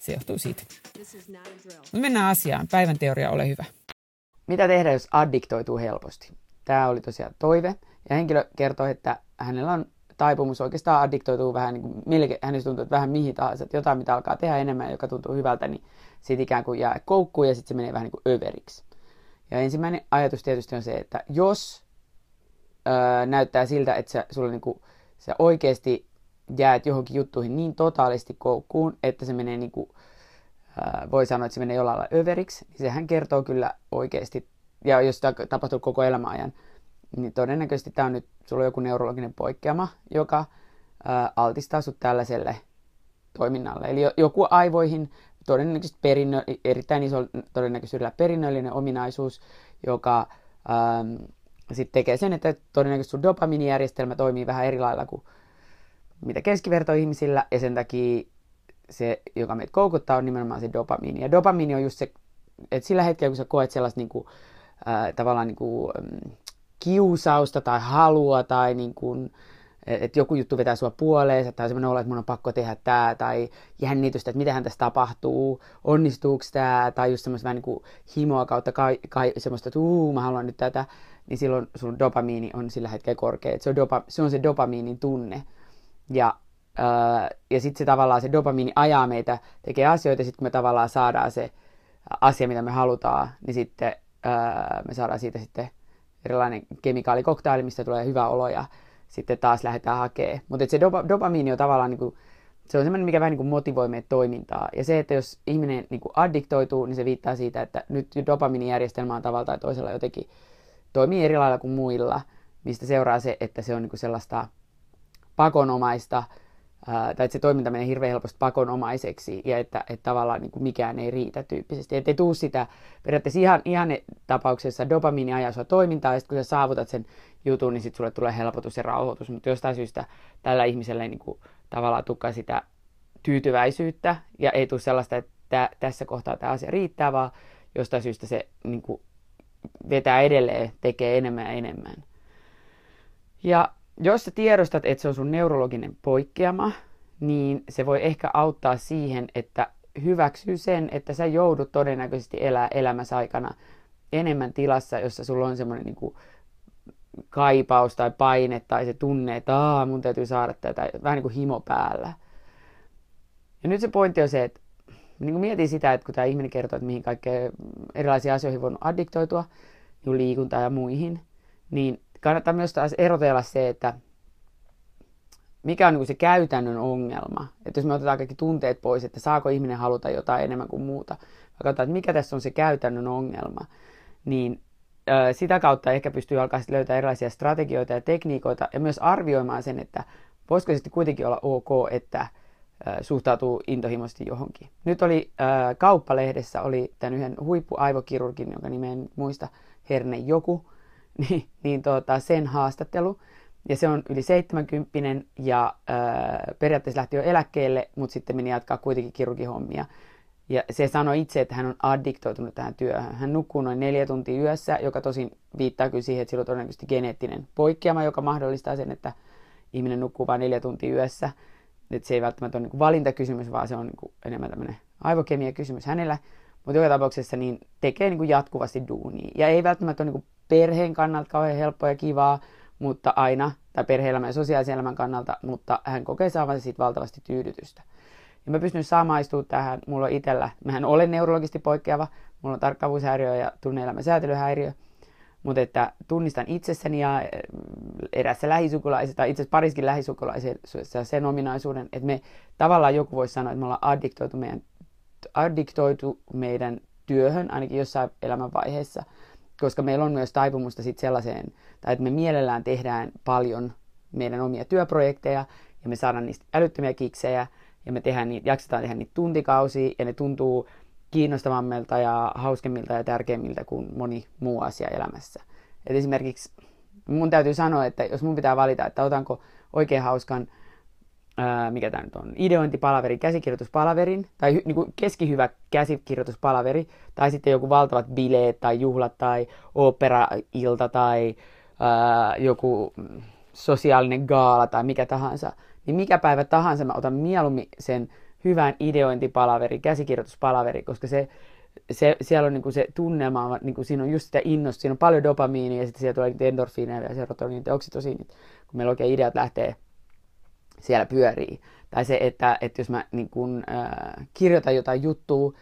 se johtuu siitä. Mutta mennään asiaan. Päivän teoria, ole hyvä. Mitä tehdä, jos addiktoituu helposti? Tämä oli tosiaan toive. Ja henkilö kertoi, että hänellä on taipumus oikeastaan addiktoituu vähän, niin kuin, melkein, hänestä tuntuu, että vähän mihin tahansa, että jotain, mitä alkaa tehdä enemmän, joka tuntuu hyvältä, niin siitä ikään kuin jää koukkuun ja sitten se menee vähän niin kuin överiksi. Ja ensimmäinen ajatus tietysti on se, että jos öö, näyttää siltä, että sä, sulla niin kuin, sä oikeasti jäät johonkin juttuihin niin totaalisti koukkuun, että se menee niin kuin, voi sanoa, että se menee jollain lailla överiksi, niin sehän kertoo kyllä oikeasti, ja jos tämä tapahtuu koko elämäajan, niin todennäköisesti tämä on nyt, sulla on joku neurologinen poikkeama, joka ää, altistaa sut tällaiselle toiminnalle. Eli joku aivoihin todennäköisesti perinnö, erittäin iso todennäköisyydellä perinnöllinen ominaisuus, joka sitten tekee sen, että todennäköisesti sun dopamiinijärjestelmä toimii vähän eri lailla kuin mitä keskivertoihmisillä, ja sen takia se, joka meitä koukuttaa, on nimenomaan se dopamiini. Ja dopamiini on just se, että sillä hetkellä, kun sä koet sellaista niin kuin, äh, tavallaan niin kuin, ähm, kiusausta tai halua tai niin kuin, että joku juttu vetää sua puoleensa tai semmoinen olo, että mun on pakko tehdä tämä tai jännitystä, että mitähän tässä tapahtuu, onnistuuko tämä tai just semmoista vähän niin kuin himoa kautta kai, kai, semmoista, että uu, mä haluan nyt tätä, niin silloin sun dopamiini on sillä hetkellä korkea. se on, dopa, se on se dopamiinin tunne. Ja ja sitten se tavallaan se dopamiini ajaa meitä, tekee asioita, sitten kun me tavallaan saadaan se asia, mitä me halutaan, niin sitten ää, me saadaan siitä sitten erilainen kemikaalikoktaili, mistä tulee hyvä olo, ja sitten taas lähdetään hakemaan. Mutta se dopa, dopamiini on tavallaan, niin kuin, se on semmoinen, mikä vähän niin kuin motivoi meidän toimintaa. Ja se, että jos ihminen niin kuin addiktoituu, niin se viittaa siitä, että nyt dopamiinijärjestelmä on tavalla tai toisella jotenkin toimii eri lailla kuin muilla, mistä seuraa se, että se on niin kuin sellaista pakonomaista, ää, tai että se toiminta menee hirveän helposti pakonomaiseksi ja että, että tavallaan niin kuin mikään ei riitä tyyppisesti. Että ei tuu sitä periaatteessa ihan, ihan tapauksessa dopamiini ajaa sua toimintaa ja sitten kun sä saavutat sen jutun, niin sitten sulle tulee helpotus ja rauhoitus. Mutta jostain syystä tällä ihmisellä ei niin kuin, tavallaan tukka sitä tyytyväisyyttä ja ei tule sellaista, että tässä kohtaa tämä asia riittää, vaan jostain syystä se niin kuin, vetää edelleen, tekee enemmän ja enemmän. Ja jos sä tiedostat, että se on sun neurologinen poikkeama, niin se voi ehkä auttaa siihen, että hyväksyy sen, että sä joudut todennäköisesti elää elämässä aikana enemmän tilassa, jossa sulla on semmoinen niin kaipaus tai paine tai se tunne, että Aa, mun täytyy saada tätä, vähän niin kuin himo päällä. Ja nyt se pointti on se, että niin kuin mietin sitä, että kun tämä ihminen kertoo, että mihin kaikkeen erilaisiin asioihin voinut addiktoitua, niin liikuntaan ja muihin, niin kannattaa myös taas erotella se, että mikä on niin se käytännön ongelma. Että jos me otetaan kaikki tunteet pois, että saako ihminen haluta jotain enemmän kuin muuta, katsotaan, että mikä tässä on se käytännön ongelma, niin sitä kautta ehkä pystyy alkaa löytää erilaisia strategioita ja tekniikoita ja myös arvioimaan sen, että voisiko sitten kuitenkin olla ok, että suhtautuu intohimoisesti johonkin. Nyt oli ö, kauppalehdessä oli tämän yhden huippuaivokirurgin, jonka nimen muista, Herne Joku, niin, niin tuota, sen haastattelu. Ja se on yli 70 ja ää, periaatteessa lähti jo eläkkeelle, mutta sitten meni jatkaa kuitenkin kirurgihommia. Ja se sanoi itse, että hän on addiktoitunut tähän työhön. Hän nukkuu noin neljä tuntia yössä, joka tosin viittaa kyllä siihen, että sillä on todennäköisesti geneettinen poikkeama, joka mahdollistaa sen, että ihminen nukkuu vain neljä tuntia yössä. Että se ei välttämättä ole niin valintakysymys, vaan se on niin enemmän tämmöinen aivokemia kysymys hänellä. Mutta joka tapauksessa niin tekee niin jatkuvasti duunia. Ja ei välttämättä ole niin perheen kannalta kauhean helppoa ja kivaa, mutta aina, tai perhe-elämän ja sosiaalisen elämän kannalta, mutta hän kokee saavansa siitä valtavasti tyydytystä. Ja mä pystyn samaistumaan tähän, mulla on itsellä, mähän olen neurologisesti poikkeava, mulla on tarkkaavuushäiriö ja tunneelämän säätelyhäiriö, mutta että tunnistan itsessäni ja eh, erässä lähisukulaisessa, tai itse asiassa pariskin lähisukulaisessa sen ominaisuuden, että me tavallaan joku voisi sanoa, että me ollaan addiktoitu meidän, addiktoitu meidän työhön, ainakin jossain elämänvaiheessa, koska meillä on myös taipumusta sitten sellaiseen, tai että me mielellään tehdään paljon meidän omia työprojekteja, ja me saadaan niistä älyttömiä kiksejä, ja me tehdään niitä, jaksetaan tehdä niitä tuntikausia, ja ne tuntuu kiinnostavammilta ja hauskemmilta ja tärkeimmiltä kuin moni muu asia elämässä. Et esimerkiksi mun täytyy sanoa, että jos mun pitää valita, että otanko oikein hauskan, ää, mikä tämä nyt on, ideointipalaverin, käsikirjoituspalaverin, tai hy, niin keskihyvä käsikirjoituspalaveri, tai sitten joku valtavat bileet tai juhlat tai operailta tai ää, joku sosiaalinen gaala tai mikä tahansa, niin mikä päivä tahansa mä otan mieluummin sen hyvän ideointipalaveri, käsikirjoituspalaveri, koska se, se, siellä on niin se tunnelma, niin kuin siinä on just sitä innosta, siinä on paljon dopamiinia ja sitten siellä tulee endorfiineja ja serotoniinit ja oksitosiinit, kun meillä oikein ideat lähtee siellä pyörii. Tai se, että, että jos mä niin kun, äh, kirjoitan jotain juttua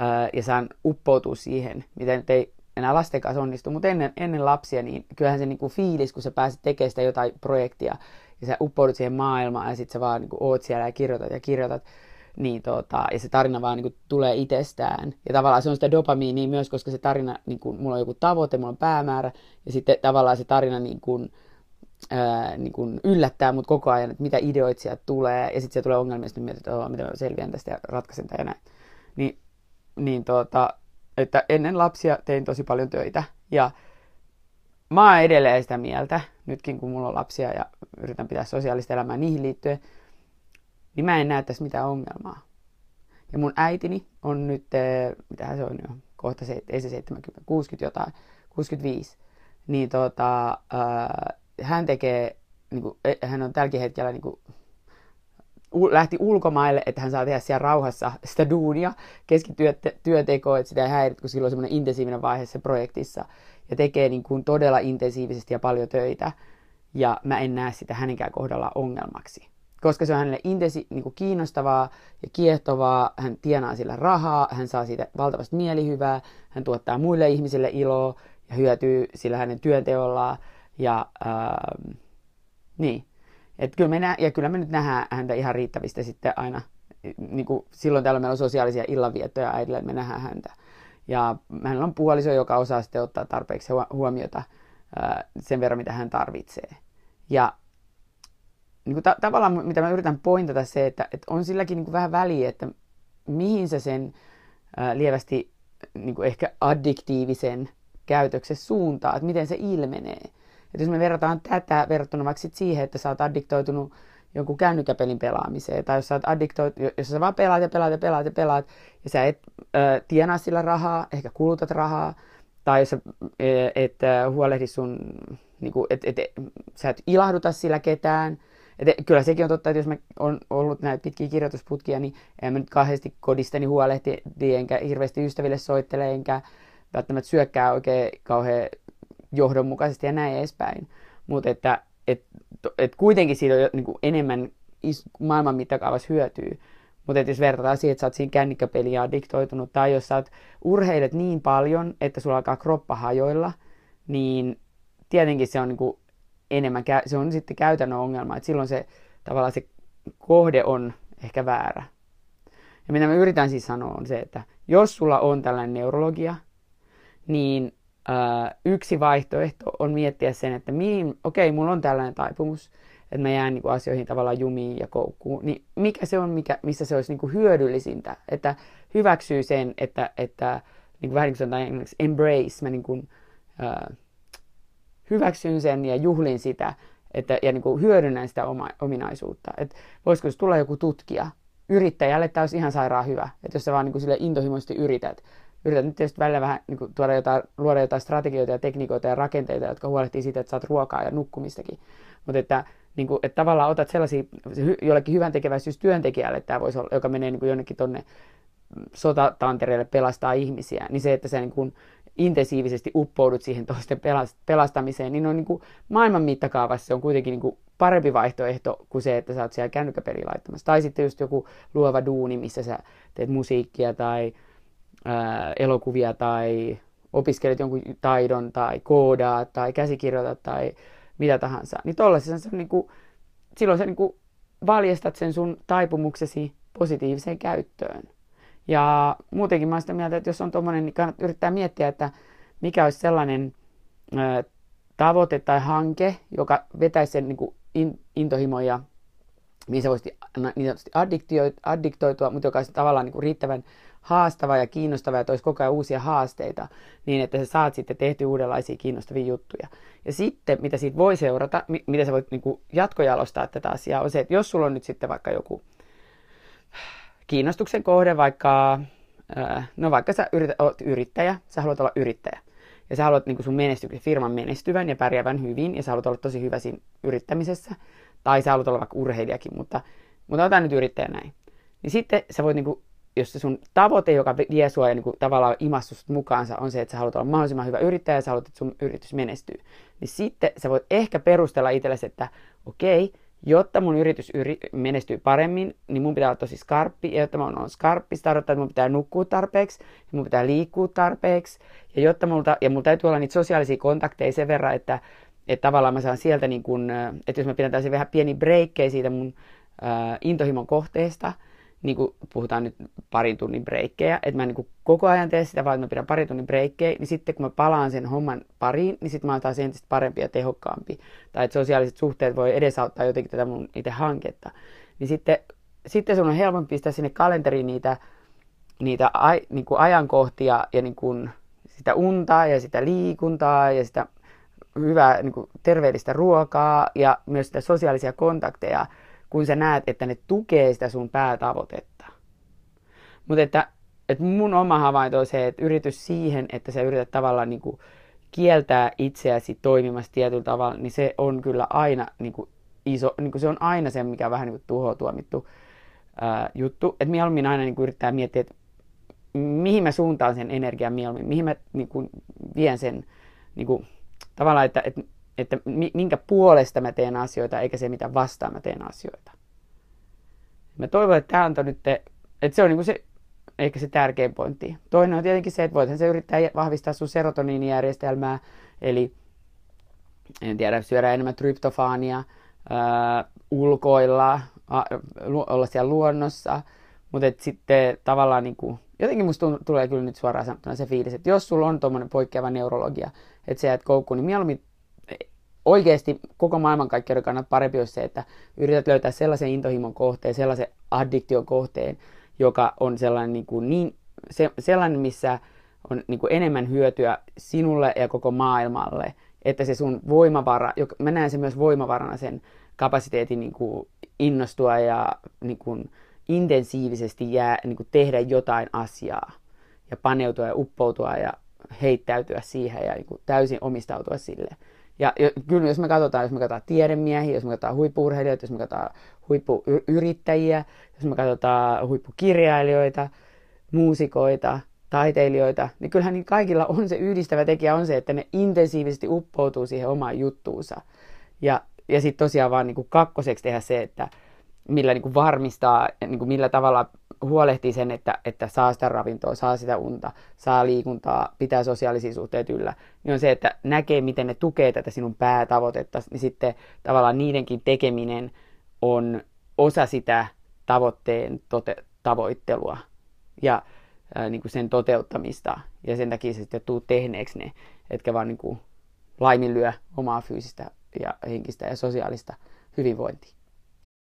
äh, ja saan uppoutua siihen, mitä nyt ei enää lasten kanssa onnistu, mutta ennen, ennen lapsia, niin kyllähän se niin kuin fiilis, kun sä pääset tekemään sitä jotain projektia ja sä uppoudut siihen maailmaan ja sitten sä vaan niin kuin oot siellä ja kirjoitat ja kirjoitat, niin tota, ja se tarina vaan niin kuin, tulee itsestään. Ja tavallaan se on sitä dopamiinia myös, koska se tarina, niin kuin, mulla on joku tavoite, mulla on päämäärä, ja sitten tavallaan se tarina niin kuin, ää, niin kuin yllättää mut koko ajan, että mitä ideoita sieltä tulee, ja sitten siellä tulee ongelmia, sitten mietit, että miten mä selviän tästä ja ratkaisen tämän ja näin. Niin, niin tota, että ennen lapsia tein tosi paljon töitä, ja mä oon edelleen sitä mieltä, nytkin kun mulla on lapsia ja yritän pitää sosiaalista elämää niihin liittyen, niin mä en näe tässä mitään ongelmaa. Ja mun äitini on nyt, mitä se on jo, kohta se, ei se 70, 60 jotain, 65, niin tota, äh, hän tekee, niin kuin, eh, hän on tälläkin hetkellä niin kuin, lähti ulkomaille, että hän saa tehdä siellä rauhassa sitä duunia, keskittyä että sitä ei häirit, kun silloin on semmoinen intensiivinen vaihe se projektissa. Ja tekee niin kuin todella intensiivisesti ja paljon töitä. Ja mä en näe sitä hänenkään kohdalla ongelmaksi koska se on hänelle intensi, niin kuin kiinnostavaa ja kiehtovaa, hän tienaa sillä rahaa, hän saa siitä valtavasti mielihyvää, hän tuottaa muille ihmisille iloa ja hyötyy sillä hänen työnteollaan. Ja ää, niin. Et kyllä me nä- ja kyllä me nyt nähdään häntä ihan riittävistä sitten aina, niin kuin silloin täällä meillä on sosiaalisia illanviettoja äidille, että me nähdään häntä. Ja hänellä on puoliso, joka osaa sitten ottaa tarpeeksi huomiota ää, sen verran, mitä hän tarvitsee. Ja niin kuin ta- tavallaan mitä mä yritän pointata se, että, että on silläkin niin kuin vähän väliä, että mihin sä sen ää, lievästi niin kuin ehkä addiktiivisen käytöksen suuntaan, että miten se ilmenee. Että jos me verrataan tätä verrattuna vaikka sit siihen, että sä oot addiktoitunut jonkun kännykkäpelin pelaamiseen, tai jos sä, oot addiktoit, jos sä vaan pelaat ja pelaat ja pelaat ja pelaat, ja sä et äh, tienaa sillä rahaa, ehkä kulutat rahaa, tai jos sä et äh, huolehdi sun, niin kuin, et, et, et, sä et ilahduta sillä ketään, et kyllä sekin on totta, että jos mä on ollut näitä pitkiä kirjoitusputkia, niin en mä nyt kauheasti kodistani huolehti, enkä hirveästi ystäville soittele, enkä välttämättä syökkää oikein kauhean johdonmukaisesti ja näin edespäin. Mutta että et, et kuitenkin siitä on niin enemmän maailman mittakaavassa hyötyy. Mutta jos verrataan siihen, että sä oot siinä kännykkäpeliä addiktoitunut, tai jos sä oot urheilet niin paljon, että sulla alkaa kroppa hajoilla, niin tietenkin se on niin enemmän, se on sitten käytännön ongelma, että silloin se tavallaan se kohde on ehkä väärä. Ja mitä mä yritän siis sanoa on se, että jos sulla on tällainen neurologia, niin äh, yksi vaihtoehto on miettiä sen, että mihin, okei, okay, mulla on tällainen taipumus, että mä jään niin kuin, asioihin tavallaan jumiin ja koukkuun, niin mikä se on, mikä, missä se olisi niin kuin, hyödyllisintä, että hyväksyy sen, että, että niin kuin, vähän niin kuin sanotaan embrace, mä niin kuin, äh, hyväksyn sen ja juhlin sitä että, ja niin kuin hyödynnän sitä oma, ominaisuutta. Et voisiko se tulla joku tutkija, yrittäjälle tämä olisi ihan sairaan hyvä. Että jos sä vaan niin kuin sille intohimoisesti yrität, yrität nyt tietysti välillä vähän niin tuoda jotain, luoda jotain strategioita ja tekniikoita ja rakenteita, jotka huolehtii siitä, että saat ruokaa ja nukkumistakin. Mutta että, niin kuin, että tavallaan otat sellaisia, jollekin hyvän tekeväisyystyöntekijälle, tämä voisi olla, joka menee niin kuin jonnekin tonne sotatantereelle pelastaa ihmisiä, niin se, että sä niin kuin intensiivisesti uppoudut siihen toisten pelastamiseen, niin on niin kuin maailman mittakaavassa se on kuitenkin niin kuin parempi vaihtoehto kuin se, että sä oot siellä kännykkäpeli laittamassa. Tai sitten just joku luova duuni, missä sä teet musiikkia tai ää, elokuvia tai opiskelet jonkun taidon tai koodaa tai käsikirjoitat tai mitä tahansa. Niin tollaisessa se on niin kuin, silloin sä niin kuin valjastat sen sun taipumuksesi positiiviseen käyttöön. Ja muutenkin mä oon sitä mieltä, että jos on tuommoinen, niin kannattaa yrittää miettiä, että mikä olisi sellainen ö, tavoite tai hanke, joka vetäisi sen niin kuin in, intohimon ja niin se voisi niin addiktoitua, mutta joka olisi tavallaan niin kuin riittävän haastava ja kiinnostava ja toisi koko ajan uusia haasteita, niin että sä saat sitten tehty uudenlaisia kiinnostavia juttuja. Ja sitten, mitä siitä voi seurata, mitä sä voit niin kuin jatkojalostaa tätä asiaa, on se, että jos sulla on nyt sitten vaikka joku kiinnostuksen kohde, vaikka, no vaikka sä yrität, oot yrittäjä, sä haluat olla yrittäjä, ja sä haluat niin sun menestyksen, firman menestyvän ja pärjäävän hyvin, ja sä haluat olla tosi hyvä siinä yrittämisessä, tai sä haluat olla vaikka urheilijakin, mutta, mutta otan nyt yrittäjä näin. Niin sitten sä voit niin kuin jos se sun tavoite, joka vie sua ja niin kuin tavallaan imastust mukaansa, on se, että sä haluat olla mahdollisimman hyvä yrittäjä ja sä haluat, että sun yritys menestyy, niin sitten sä voit ehkä perustella itsellesi, että okei, jotta mun yritys yri- menestyy paremmin, niin mun pitää olla tosi skarppi, ja jotta mä oon skarppi, se tarkoittaa, että mun pitää nukkua tarpeeksi, ja mun pitää liikkua tarpeeksi, ja jotta multa, ja mulla täytyy olla niitä sosiaalisia kontakteja sen verran, että, että tavallaan mä saan sieltä, niin kun, että jos mä pidän tällaisia vähän pieni breikkejä siitä mun äh, intohimon kohteesta, niin kuin puhutaan nyt parin tunnin breikkejä, että mä niin kuin koko ajan teen sitä, vaan että mä pidän parin tunnin breikkejä, niin sitten kun mä palaan sen homman pariin, niin sitten mä oon taas entistä parempi ja tehokkaampi. Tai että sosiaaliset suhteet voi edesauttaa jotenkin tätä mun itse hanketta. Niin sitten, sitten sun on helpompi pistää sinne kalenteriin niitä, niitä ai, niin kuin ajankohtia ja niin kuin sitä untaa ja sitä liikuntaa ja sitä hyvää niin kuin terveellistä ruokaa ja myös sitä sosiaalisia kontakteja, kun sä näet, että ne tukee sitä sun päätavoitetta. Mutta että, että mun oma havainto on se, että yritys siihen, että sä yrität tavallaan niin kuin kieltää itseäsi toimimasta tietyllä tavalla, niin se on kyllä aina niin kuin iso, niin kuin se on aina se, mikä on vähän niin kuin tuhoa tuomittu ää, juttu. Että mieluummin aina niin kuin yrittää miettiä, että mihin mä suuntaan sen energian mieluummin, mihin mä niin kuin vien sen niin kuin, tavallaan, että, että että minkä puolesta mä teen asioita, eikä se, mitä vastaan mä teen asioita. Mä toivon, että tämä antoi nyt, että se on niin se, ehkä se tärkein pointti. Toinen on tietenkin se, että voithan se yrittää vahvistaa sun serotoniinijärjestelmää, eli en tiedä, syödä enemmän tryptofaania, ää, ulkoilla, a, lu, olla siellä luonnossa, mutta sitten tavallaan niin kuin, jotenkin musta tulee kyllä nyt suoraan sanottuna se fiilis, että jos sulla on tuommoinen poikkeava neurologia, että sä jäät koukkuun, niin mieluummin oikeasti koko maailmankaikkeuden kannalta parempi olisi se, että yrität löytää sellaisen intohimon kohteen, sellaisen addiktion kohteen, joka on sellainen, niin kuin niin, se, sellainen missä on niin kuin enemmän hyötyä sinulle ja koko maailmalle, että se sun voimavara, joka, mä näen sen myös voimavarana sen kapasiteetin niin kuin innostua ja niin kuin intensiivisesti jää, niin kuin tehdä jotain asiaa ja paneutua ja uppoutua ja heittäytyä siihen ja niin kuin täysin omistautua sille. Ja kyllä jos me katsotaan, jos me katsotaan tiedemiehiä, jos me katsotaan huippuurheilijoita, jos me katsotaan huippuyrittäjiä, jos me katsotaan huippukirjailijoita, muusikoita, taiteilijoita, niin kyllähän niin kaikilla on se yhdistävä tekijä on se, että ne intensiivisesti uppoutuu siihen omaan juttuunsa. Ja, ja sitten tosiaan vaan niin kuin kakkoseksi tehdä se, että millä niin kuin varmistaa, niin kuin millä tavalla huolehtii sen, että, että saa sitä ravintoa, saa sitä unta, saa liikuntaa, pitää sosiaalisia suhteita yllä, niin on se, että näkee, miten ne tukee tätä sinun päätavoitetta, niin sitten tavallaan niidenkin tekeminen on osa sitä tavoitteen tote- tavoittelua ja ää, niin kuin sen toteuttamista. Ja sen takia sitten tuu tehneeksi ne, etkä vaan niin kuin laiminlyö omaa fyysistä ja henkistä ja sosiaalista hyvinvointia.